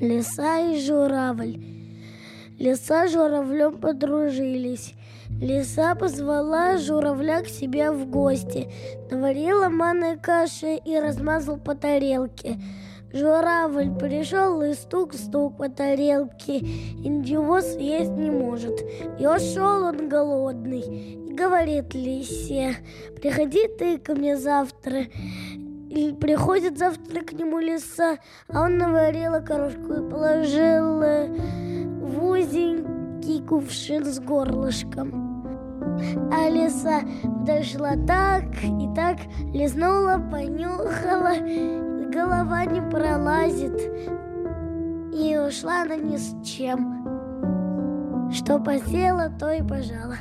Лиса и журавль. Лиса с журавлем подружились. Лиса позвала журавля к себе в гости, наварила манной каши и размазал по тарелке. Журавль пришел и стук-стук по тарелке, и ничего съесть не может. И ушел он голодный, и говорит лисе, приходи ты ко мне завтра. И приходит завтра к нему лиса, а он наварил окрошку и положил в узенький кувшин с горлышком. А лиса дошла так и так, лизнула, понюхала, голова не пролазит. И ушла она ни с чем. Что посела, то и пожала.